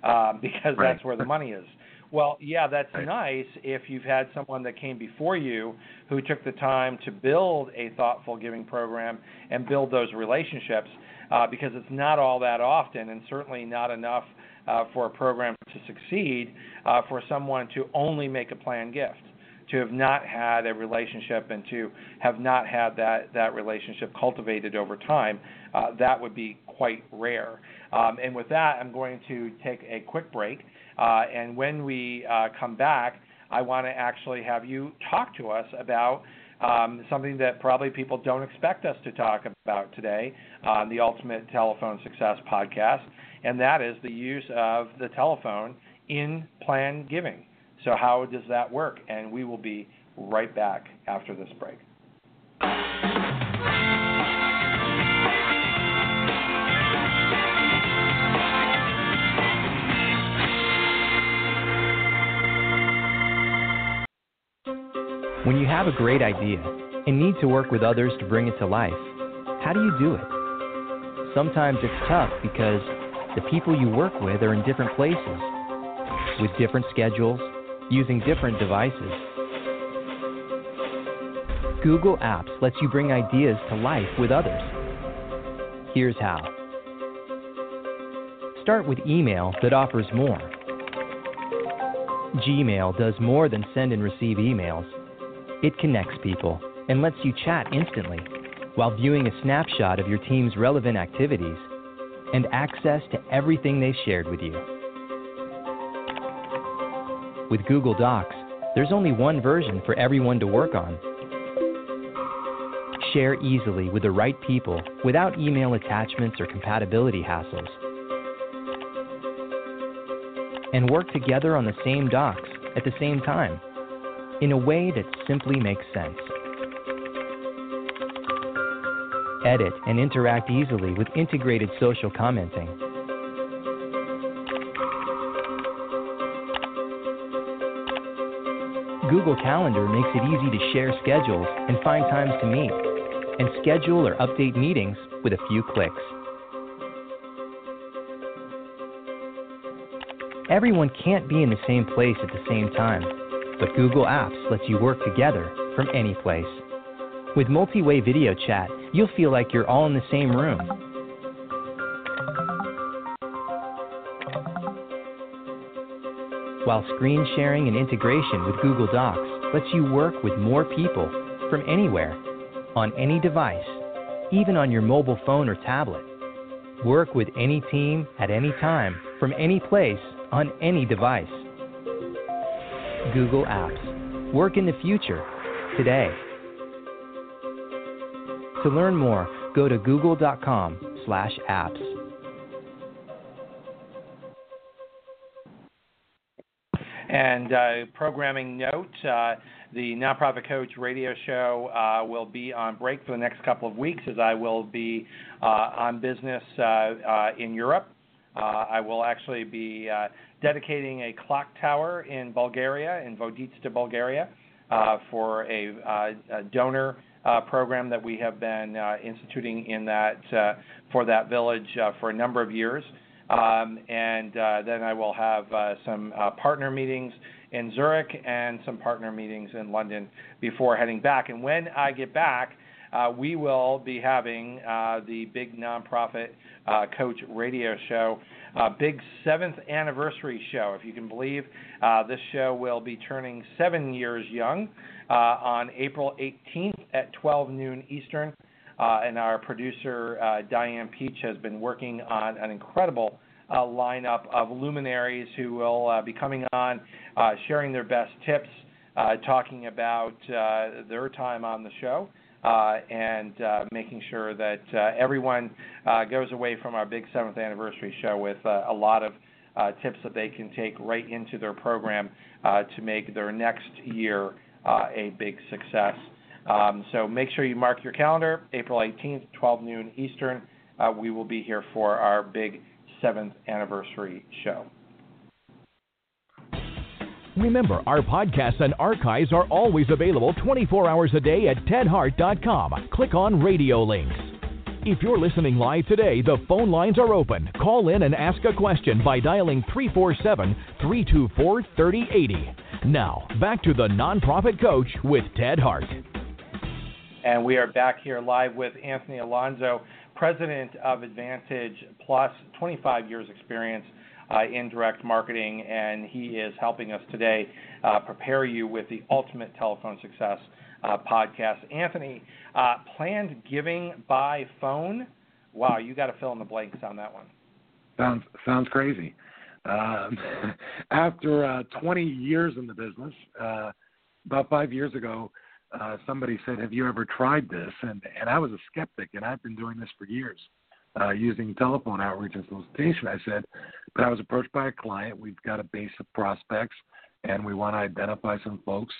uh, [laughs] because right. that's where the money is. Well, yeah, that's right. nice if you've had someone that came before you who took the time to build a thoughtful giving program and build those relationships, uh, because it's not all that often, and certainly not enough for a program to succeed uh, for someone to only make a planned gift to have not had a relationship and to have not had that, that relationship cultivated over time, uh, that would be quite rare. Um, and with that, I'm going to take a quick break. Uh, and when we uh, come back, I want to actually have you talk to us about um, something that probably people don't expect us to talk about today on the Ultimate Telephone Success podcast, and that is the use of the telephone in plan giving. So, how does that work? And we will be right back after this break. When you have a great idea and need to work with others to bring it to life, how do you do it? Sometimes it's tough because the people you work with are in different places, with different schedules, using different devices. Google Apps lets you bring ideas to life with others. Here's how. Start with email that offers more. Gmail does more than send and receive emails. It connects people and lets you chat instantly while viewing a snapshot of your team's relevant activities and access to everything they've shared with you. With Google Docs, there's only one version for everyone to work on. Share easily with the right people without email attachments or compatibility hassles. And work together on the same docs at the same time in a way that simply makes sense. Edit and interact easily with integrated social commenting. Google Calendar makes it easy to share schedules and find times to meet, and schedule or update meetings with a few clicks. Everyone can't be in the same place at the same time but Google Apps lets you work together from any place. With multi-way video chat, you'll feel like you're all in the same room. While screen sharing and integration with Google Docs lets you work with more people from anywhere, on any device, even on your mobile phone or tablet. Work with any team at any time, from any place, on any device. Google Apps. Work in the future, today. To learn more, go to google.com slash apps. And uh, programming note uh, the Nonprofit Coach radio show uh, will be on break for the next couple of weeks as I will be uh, on business uh, uh, in Europe. I will actually be dedicating a clock tower in Bulgaria, in Voditsa, Bulgaria, for a, a donor uh, program that we have been uh, instituting in that uh, for that village for a number of years. Um, and then I will have some partner meetings in Zurich and some partner meetings in London before heading back. And when I get back, uh, we will be having uh, the big nonprofit uh, coach radio show, big seventh anniversary show. If you can believe, this show will be turning seven years young on April 18th at 12 noon Eastern. and our producer Diane Peach has been working on an incredible uh, lineup of luminaries who will uh, be coming on, uh, sharing their best tips, talking about their time on the show. Uh, and uh, making sure that uh, everyone goes away from our big seventh anniversary show with a lot of tips that they can take right into their program to make their next year a big success. Um, so make sure you mark your calendar, April 18th, 12 noon Eastern. we will be here for our big seventh anniversary show. Remember, our podcasts and archives are always available 24 hours a day at tedhart.com. Click on radio links. If you're listening live today, the phone lines are open. Call in and ask a question by dialing 347 324 3080. Now, back to the Nonprofit Coach with Ted Hart. And we are back here live with Anthony Alonso, president of Advantage Plus, 25 years experience uh, in direct marketing, and he is helping us today uh, prepare you with the Ultimate Telephone Success uh, podcast. Anthony, uh, planned giving by phone. Wow, you got to fill in the blanks on that one. Sounds sounds crazy. Um, [laughs] after uh, 20 years in the business, uh, about five years ago, somebody said, "Have you ever tried this?" And and I was a skeptic, and I've been doing this for years, uh, using telephone outreach and solicitation. I said, but I was approached by a client. We've got a base of prospects, and we want to identify some folks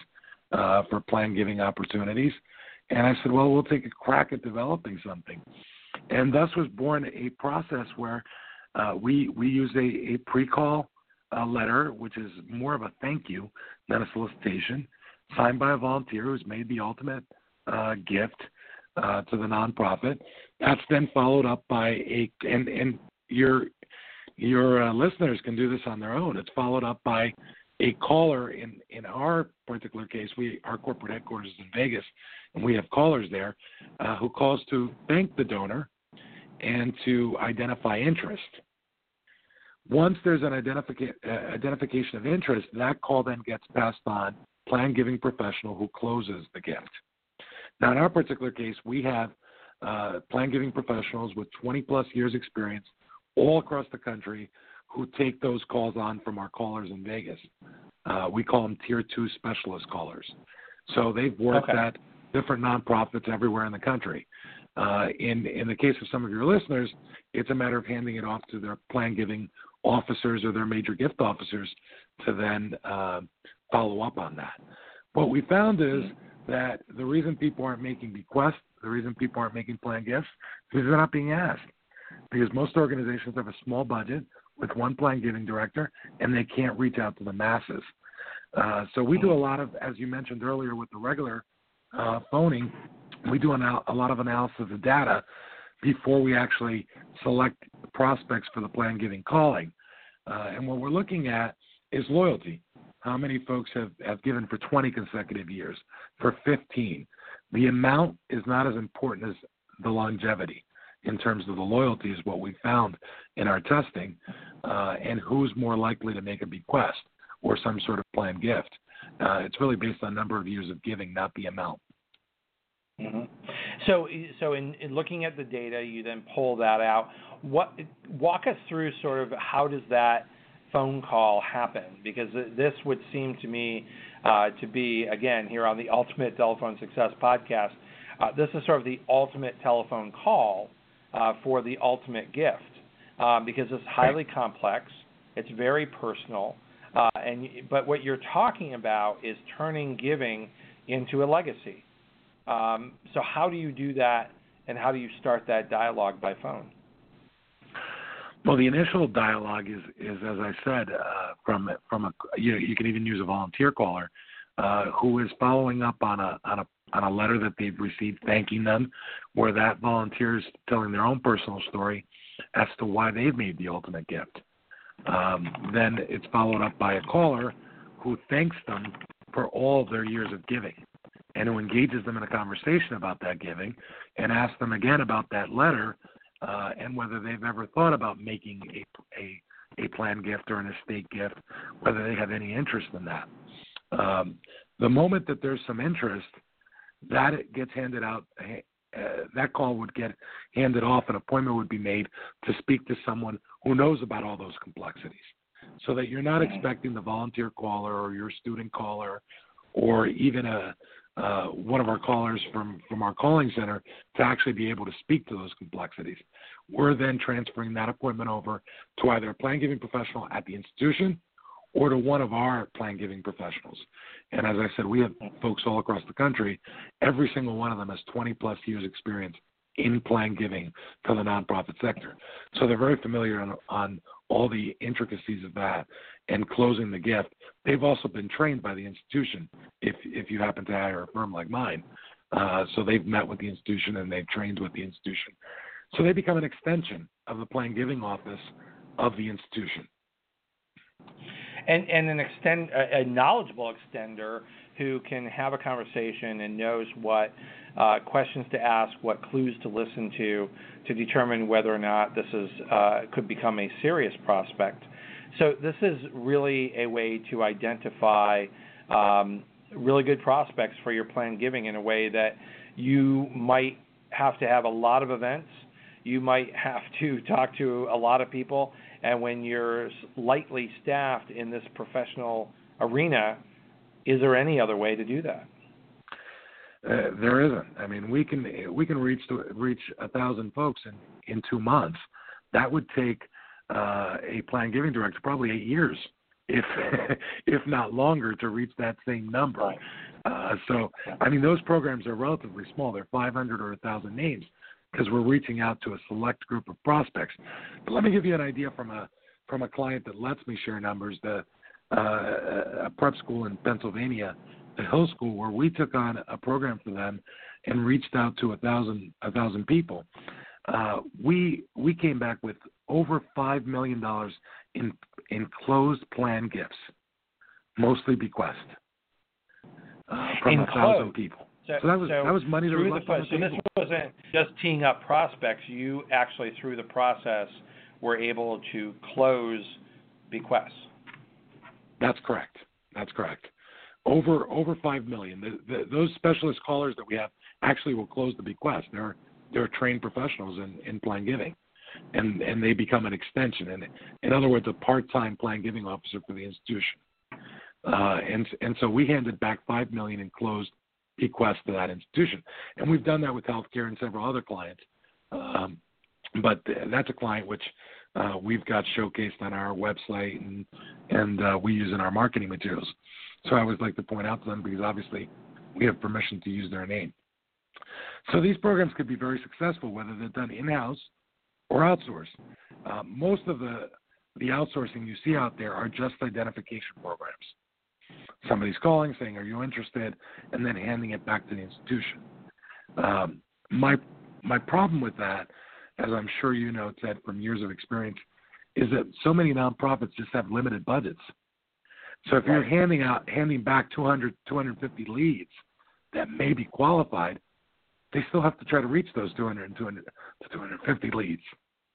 uh, for plan giving opportunities. And I said, well, we'll take a crack at developing something. And thus was born a process where uh, we we use a, a pre-call uh, letter, which is more of a thank you than a solicitation signed by a volunteer who's made the ultimate uh, gift uh, to the nonprofit. That's then followed up by a and and your your uh, listeners can do this on their own. It's followed up by a caller. In in our particular case, we our corporate headquarters is in Vegas, and we have callers there uh, who calls to thank the donor and to identify interest. Once there's an identifica- uh, identification of interest, that call then gets passed on plan giving professional who closes the gift. Now, in our particular case, we have uh, plan giving professionals with 20 plus years experience all across the country who take those calls on from our callers in Vegas. Uh, we call them tier two specialist callers. So they've worked okay. at different nonprofits everywhere in the country. Uh, in in the case of some of your listeners, it's a matter of handing it off to their plan giving officers or their major gift officers to then uh, follow up on that. What we found is mm-hmm. that the reason people aren't making bequests, the reason people aren't making planned gifts, is they're not being asked. Because most organizations have a small budget with one plan giving director, and they can't reach out to the masses. Uh, so we do a lot of, as you mentioned earlier, with the regular uh, phoning, we do an, a lot of analysis of data before we actually select prospects for the plan giving calling. Uh, and what we're looking at is loyalty. How many folks have, have given for 20 consecutive years, for 15? The amount is not as important as the longevity in terms of the loyalty, is what we found in our testing, uh, and who's more likely to make a bequest or some sort of planned gift. Uh, it's really based on number of years of giving, not the amount. Mm-hmm. So, so in, in, looking at the data, you then pull that out. What walk us through sort of how does that phone call happen? Because this would seem to me uh, to be, again, here on the Ultimate Telephone Success podcast, uh, this is sort of the ultimate telephone call uh, for the ultimate gift um, because it's highly complex, it's very personal. Uh, and but what you're talking about is turning giving into a legacy. Um, so how do you do that, and how do you start that dialogue by phone? Well, the initial dialogue is, is as I said, uh, from from a you, know, you can even use a volunteer caller uh, who is following up on a on a on a letter that they've received thanking them, where that volunteer is telling their own personal story as to why they've made the ultimate gift. Um, then it's followed up by a caller who thanks them for all their years of giving and who engages them in a conversation about that giving and asks them again about that letter uh, and whether they've ever thought about making a, a a planned gift or an estate gift, whether they have any interest in that. Um, the moment that there's some interest, that gets handed out. Uh, that call would get handed off. An appointment would be made to speak to someone who knows about all those complexities, so that you're not expecting the volunteer caller or your student caller, or even a uh, one of our callers from from our calling center to actually be able to speak to those complexities. We're then transferring that appointment over to either a plan giving professional at the institution or to one of our plan giving professionals. And as I said, we have folks all across the country. Every single one of them has 20 plus years experience in plan giving to the nonprofit sector. So they're very familiar on, on all the intricacies of that and closing the gift. They've also been trained by the institution if if you happen to hire a firm like mine. Uh, so they've met with the institution and they've trained with the institution. So they become an extension of the plan giving office of the institution and and an extend a, knowledgeable extender who can have a conversation and knows what uh, questions to ask, what clues to listen to, to determine whether or not this is uh, could become a serious prospect. So this is really a way to identify um, really good prospects for your planned giving in a way that you might have to have a lot of events. You might have [laughs] to talk to a lot of people and when you're lightly staffed in this professional arena, is there any other way to do that? Uh, there isn't. I mean, we can we can reach to, reach a thousand folks in in two months. That would take uh, a plan giving director probably eight years, if [laughs] if not longer, to reach that same number. Uh, so, I mean, those programs are relatively small. They're 500 or 1,000 names because we're reaching out to a select group of prospects. But let me give you an idea from a from a client that lets me share numbers. The uh, a prep school in Pennsylvania, the Hill School, where we took on a program for them and reached out to a thousand a thousand people. Uh, we we came back with over five million dollars in in closed plan gifts, mostly bequest uh, from a thousand people. So, so that was so that was money that was the, the So this wasn't just teeing up prospects. You actually, through the process, were able to close bequests. That's correct. That's correct. Over over five million. The, the, those specialist callers that we have actually will close the bequest. They're they're trained professionals in, in plan giving, and and they become an extension. And in other words, a part-time plan giving officer for the institution. Uh, and and so we handed back five million in closed bequests to that institution. And we've done that with healthcare and several other clients. Um, but that's a client which uh, we've got showcased on our website and and uh, we use in our marketing materials. So I always like to point out to them because obviously we have permission to use their name. So these programs could be very successful whether they're done in-house or outsourced. Uh, most of the the outsourcing you see out there are just identification programs somebody's calling saying, "Are you interested?" and then handing it back to the institution. Um, my my problem with that, as I'm sure you know, Ted, from years of experience, is that so many nonprofits just have limited budgets. So if you're handing out handing back 200 250 leads that may be qualified, they still have to try to reach those 200 and 200 to 250 leads.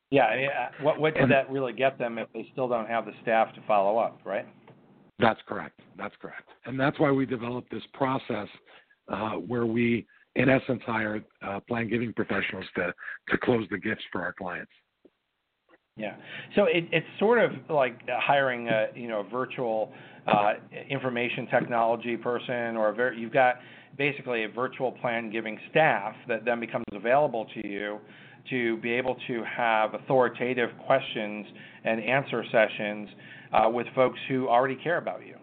Yeah, yeah. What what does that really get them if they still don't have the staff to follow up, right? That's correct. That's correct. And that's why we developed this process uh, where we, in essence, hire uh, plan giving professionals to, to close the gifts for our clients. Yeah. So it, it's sort of like hiring a you know a virtual uh, information technology person, or a very, you've got basically a virtual plan giving staff that then becomes available to you to be able to have authoritative questions and answer sessions uh, with folks who already care about you.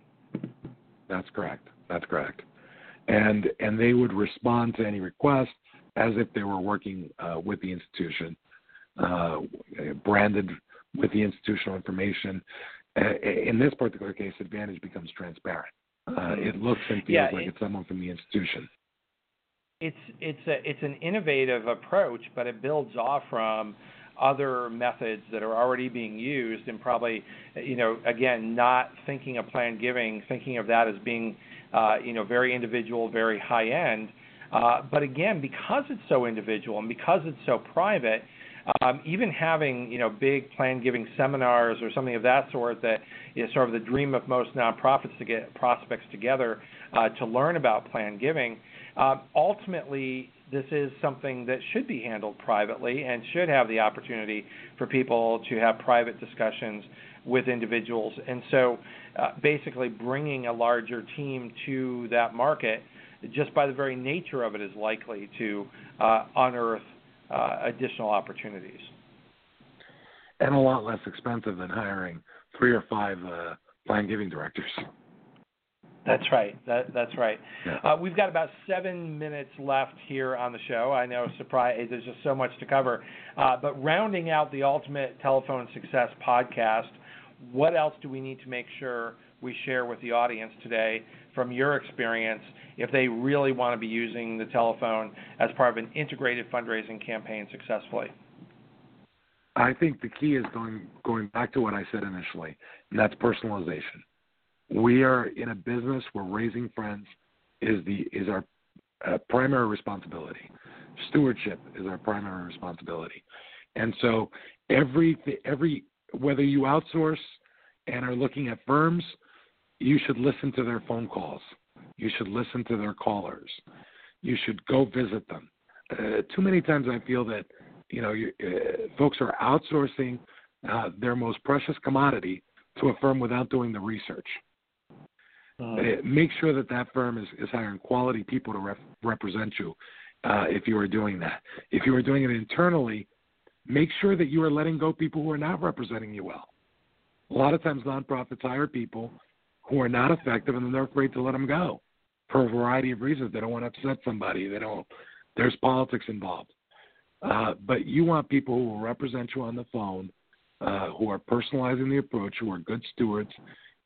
That's correct. That's correct. And and they would respond to any request as if they were working uh, with the institution, uh, branded with the institutional information. Uh, in this particular case, Advantage becomes transparent. Uh, it looks and feels Yeah, like it- it's someone from the institution. it's it's a it's an innovative approach, but it builds off from other methods that are already being used, and probably you know again not thinking of planned giving, thinking of that as being uh, you know very individual, very high end. Uh, but again, because it's so individual and because it's so private, um, even having you know big plan giving seminars or something of that sort that is sort of the dream of most nonprofits to get prospects together uh, to learn about plan giving. Uh, ultimately, this is something that should be handled privately and should have the opportunity for people to have private discussions with individuals. And so, uh, basically, bringing a larger team to that market, just by the very nature of it, is likely to uh, unearth additional opportunities. And a lot less expensive than hiring three or five uh, plan giving directors. That's right. That, that's right. Yeah. Uh, we've got about seven minutes left here on the show. I know, surprise, there's just so much to cover. Uh, but rounding out the Ultimate Telephone Success podcast, what else do we need to make sure we share with the audience today from your experience if they really want to be using the telephone as part of an integrated fundraising campaign successfully? I think the key is going going back to what I said initially, and that's personalization. We are in a business where raising friends is the is our uh, primary responsibility. Stewardship is our primary responsibility, and so every every whether you outsource and are looking at firms, you should listen to their phone calls. You should listen to their callers. You should go visit them. Uh, too many times I feel that you know you, uh, folks are outsourcing uh, their most precious commodity to a firm without doing the research. Uh, make sure that that firm is, is hiring quality people to rep- represent you uh, if you are doing that. If you are doing it internally, make sure that you are letting go people who are not representing you well. A lot of times nonprofits hire people who are not effective and they're afraid to let them go for a variety of reasons. They don't want to upset somebody. They don't. There's politics involved. Uh, but you want people who will represent you on the phone, uh, who are personalizing the approach, who are good stewards,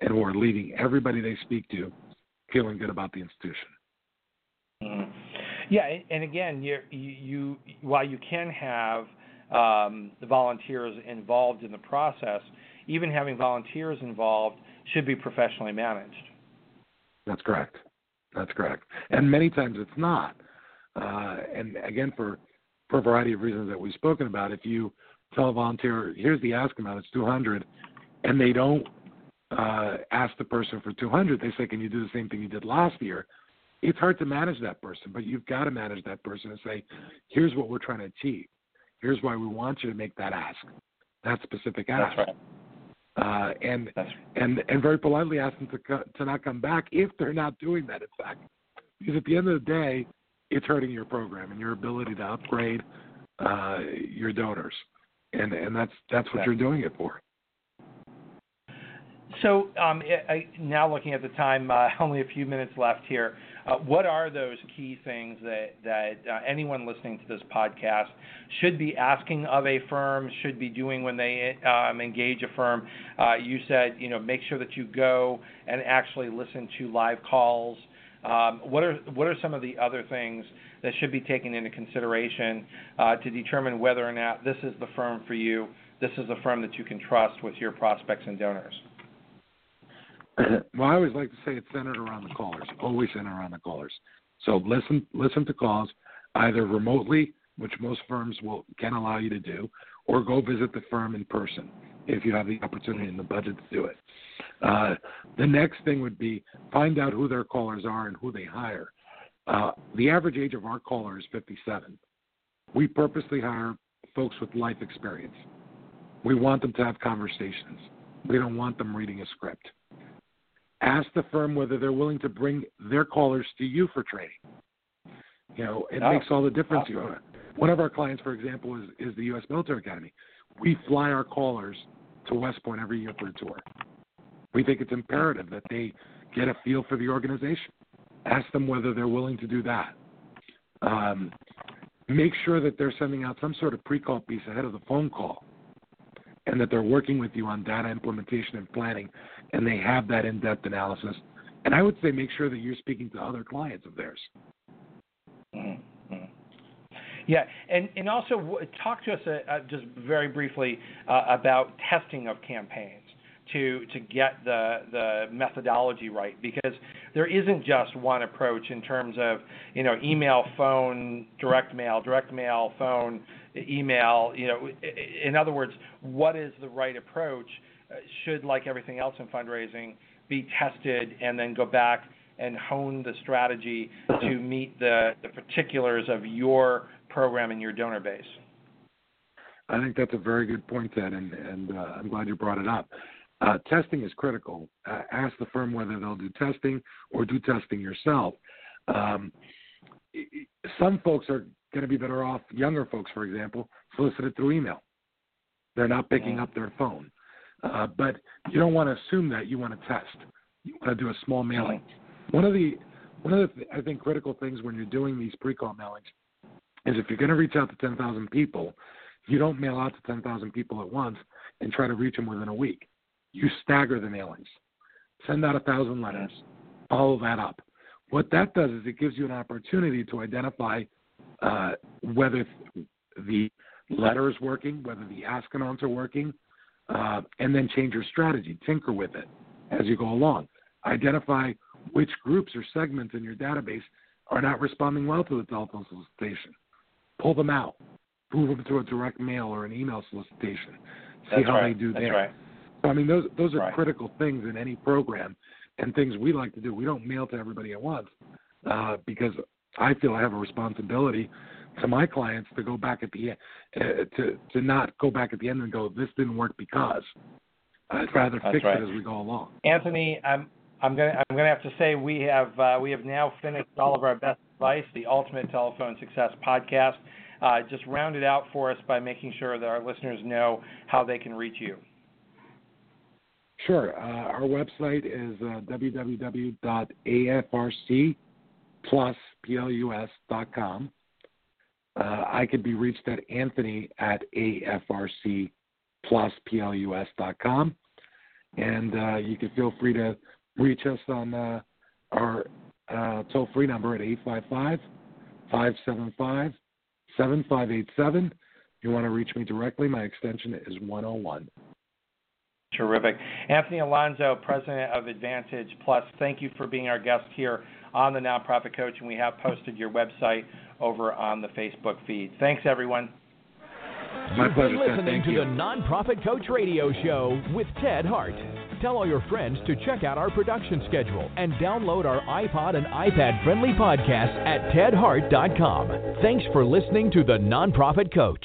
and who are leaving everybody they speak to feeling good about the institution. Mhm. Yeah, and- and again, you, you while you can have um, the volunteers involved in the process, even having volunteers involved should be professionally managed. That's correct. That's correct. And many times it's not. Uh, and again, for for a variety of reasons that we've spoken about, if you tell a volunteer, here's the ask amount, it's 200, and they don't uh, ask the person for 200, they say, can you do the same thing you did last year? It's hard to manage that person, but you've got to manage that person and say, here's what we're trying to achieve. Here's why we want you to make that ask, that specific ask. That's right. Uh, and That's and and very politely ask them to co- to not come back if they're not doing that. In fact, because at the end of the day, it's hurting your program and your ability to upgrade uh, your donors, and and that's that's what Yeah. you're doing it for. So um, I, I, now looking at the time, uh, [laughs] only a few minutes left here. Uh, what are those key things that that uh, anyone listening to this podcast should be asking of a firm, should be doing when they um, engage a firm? Uh, you said, you know, make sure that you go and actually listen to live calls. Um, what are what are some of the other things that should be taken into consideration uh, to determine whether or not this is the firm for you? This is the firm that you can trust with your prospects and donors. [coughs] well, I always like to say it's centered around the callers. Always centered around the callers. So listen listen to calls either remotely, which most firms will can allow you to do, or go visit the firm in person if you have the opportunity and the budget to do it. Uh, the next thing would be find out who their callers are and who they hire. Uh, the average age of our caller is 57. We purposely hire folks with life experience. We want them to have conversations. We don't want them reading a script. Ask the firm whether they're willing to bring their callers to you for training. You know, it Oh, makes all the difference. One of our clients, for example, is, is the U.S. Military Academy. We fly our callers to West Point every year for a tour. We think it's imperative that they get a feel for the organization. Ask them whether they're willing to do that. Um, make sure that they're sending out some sort of pre-call piece ahead of the phone call and that they're working with you on data implementation and planning and they have that in-depth analysis and i would say make sure that you're speaking to other clients of theirs mm-hmm. yeah and and also talk to us uh, uh, just very briefly uh, about testing of campaigns to to get the the methodology right because there isn't just one approach in terms of you know email, phone, direct mail, direct mail, phone, email. You know, in other words, what is the right approach? Should like everything else in fundraising be tested and then go back and hone the strategy to meet the, the particulars of your program and your donor base. I think that's a very good point, Ted, and, and uh, I'm glad you brought it up. Uh, testing is critical. Uh, ask the firm whether they'll do testing or do testing yourself. Um, some folks are going to be better off, younger folks, for example, solicited through email. They're not picking up their phone. Uh, but you don't want to assume that. You want to test. You want to do a small mailing. One of the one of the I think critical things when you're doing these pre-call mailings is if you're going to reach out to 10,000 people, you don't mail out to 10,000 people at once and try to reach them within a week you stagger the mailings. Send out a thousand letters. Follow that up. What that does is it gives you an opportunity to identify uh, whether the letter is working, whether the ask amounts are working, uh, and then change your strategy. Tinker with it as you go along. Identify which groups or segments in your database are not responding well to the telephone solicitation. Pull them out. Move them to a direct mail or an email solicitation. See That's how right. they do That's there. Right. I mean, those those are right. critical things in any program, and things we like to do. We don't mail to everybody at once uh, because I feel I have a responsibility to my clients to go back at the end, uh, to to not go back at the end and go, this didn't work because. I'd rather That's fix right. it as we go along. Anthony, I'm I'm gonna I'm gonna have to say we have uh, we have now finished all of our best advice, the Ultimate Telephone Success podcast. Uh, just round it out for us by making sure that our listeners know how they can reach you. Sure. Uh, our website is uh, www.afrcplusplus.com. Uh, I could be reached at Anthony at afrcplusplus.com. And uh, you can feel free to reach us on uh, our uh, toll free number at 855 575 7587. If you want to reach me directly, my extension is 101. Terrific. Anthony Alonso, President of Advantage Plus, thank you for being our guest here on the Nonprofit Coach, and we have posted your website over on the Facebook feed. Thanks, everyone. My You've pleasure, been Ted. listening Thank to you. the Nonprofit Coach Radio Show with Ted Hart. Tell all your friends to check out our production schedule and download our iPod and iPad friendly podcast at tedhart.com. Thanks for listening to the Nonprofit Coach.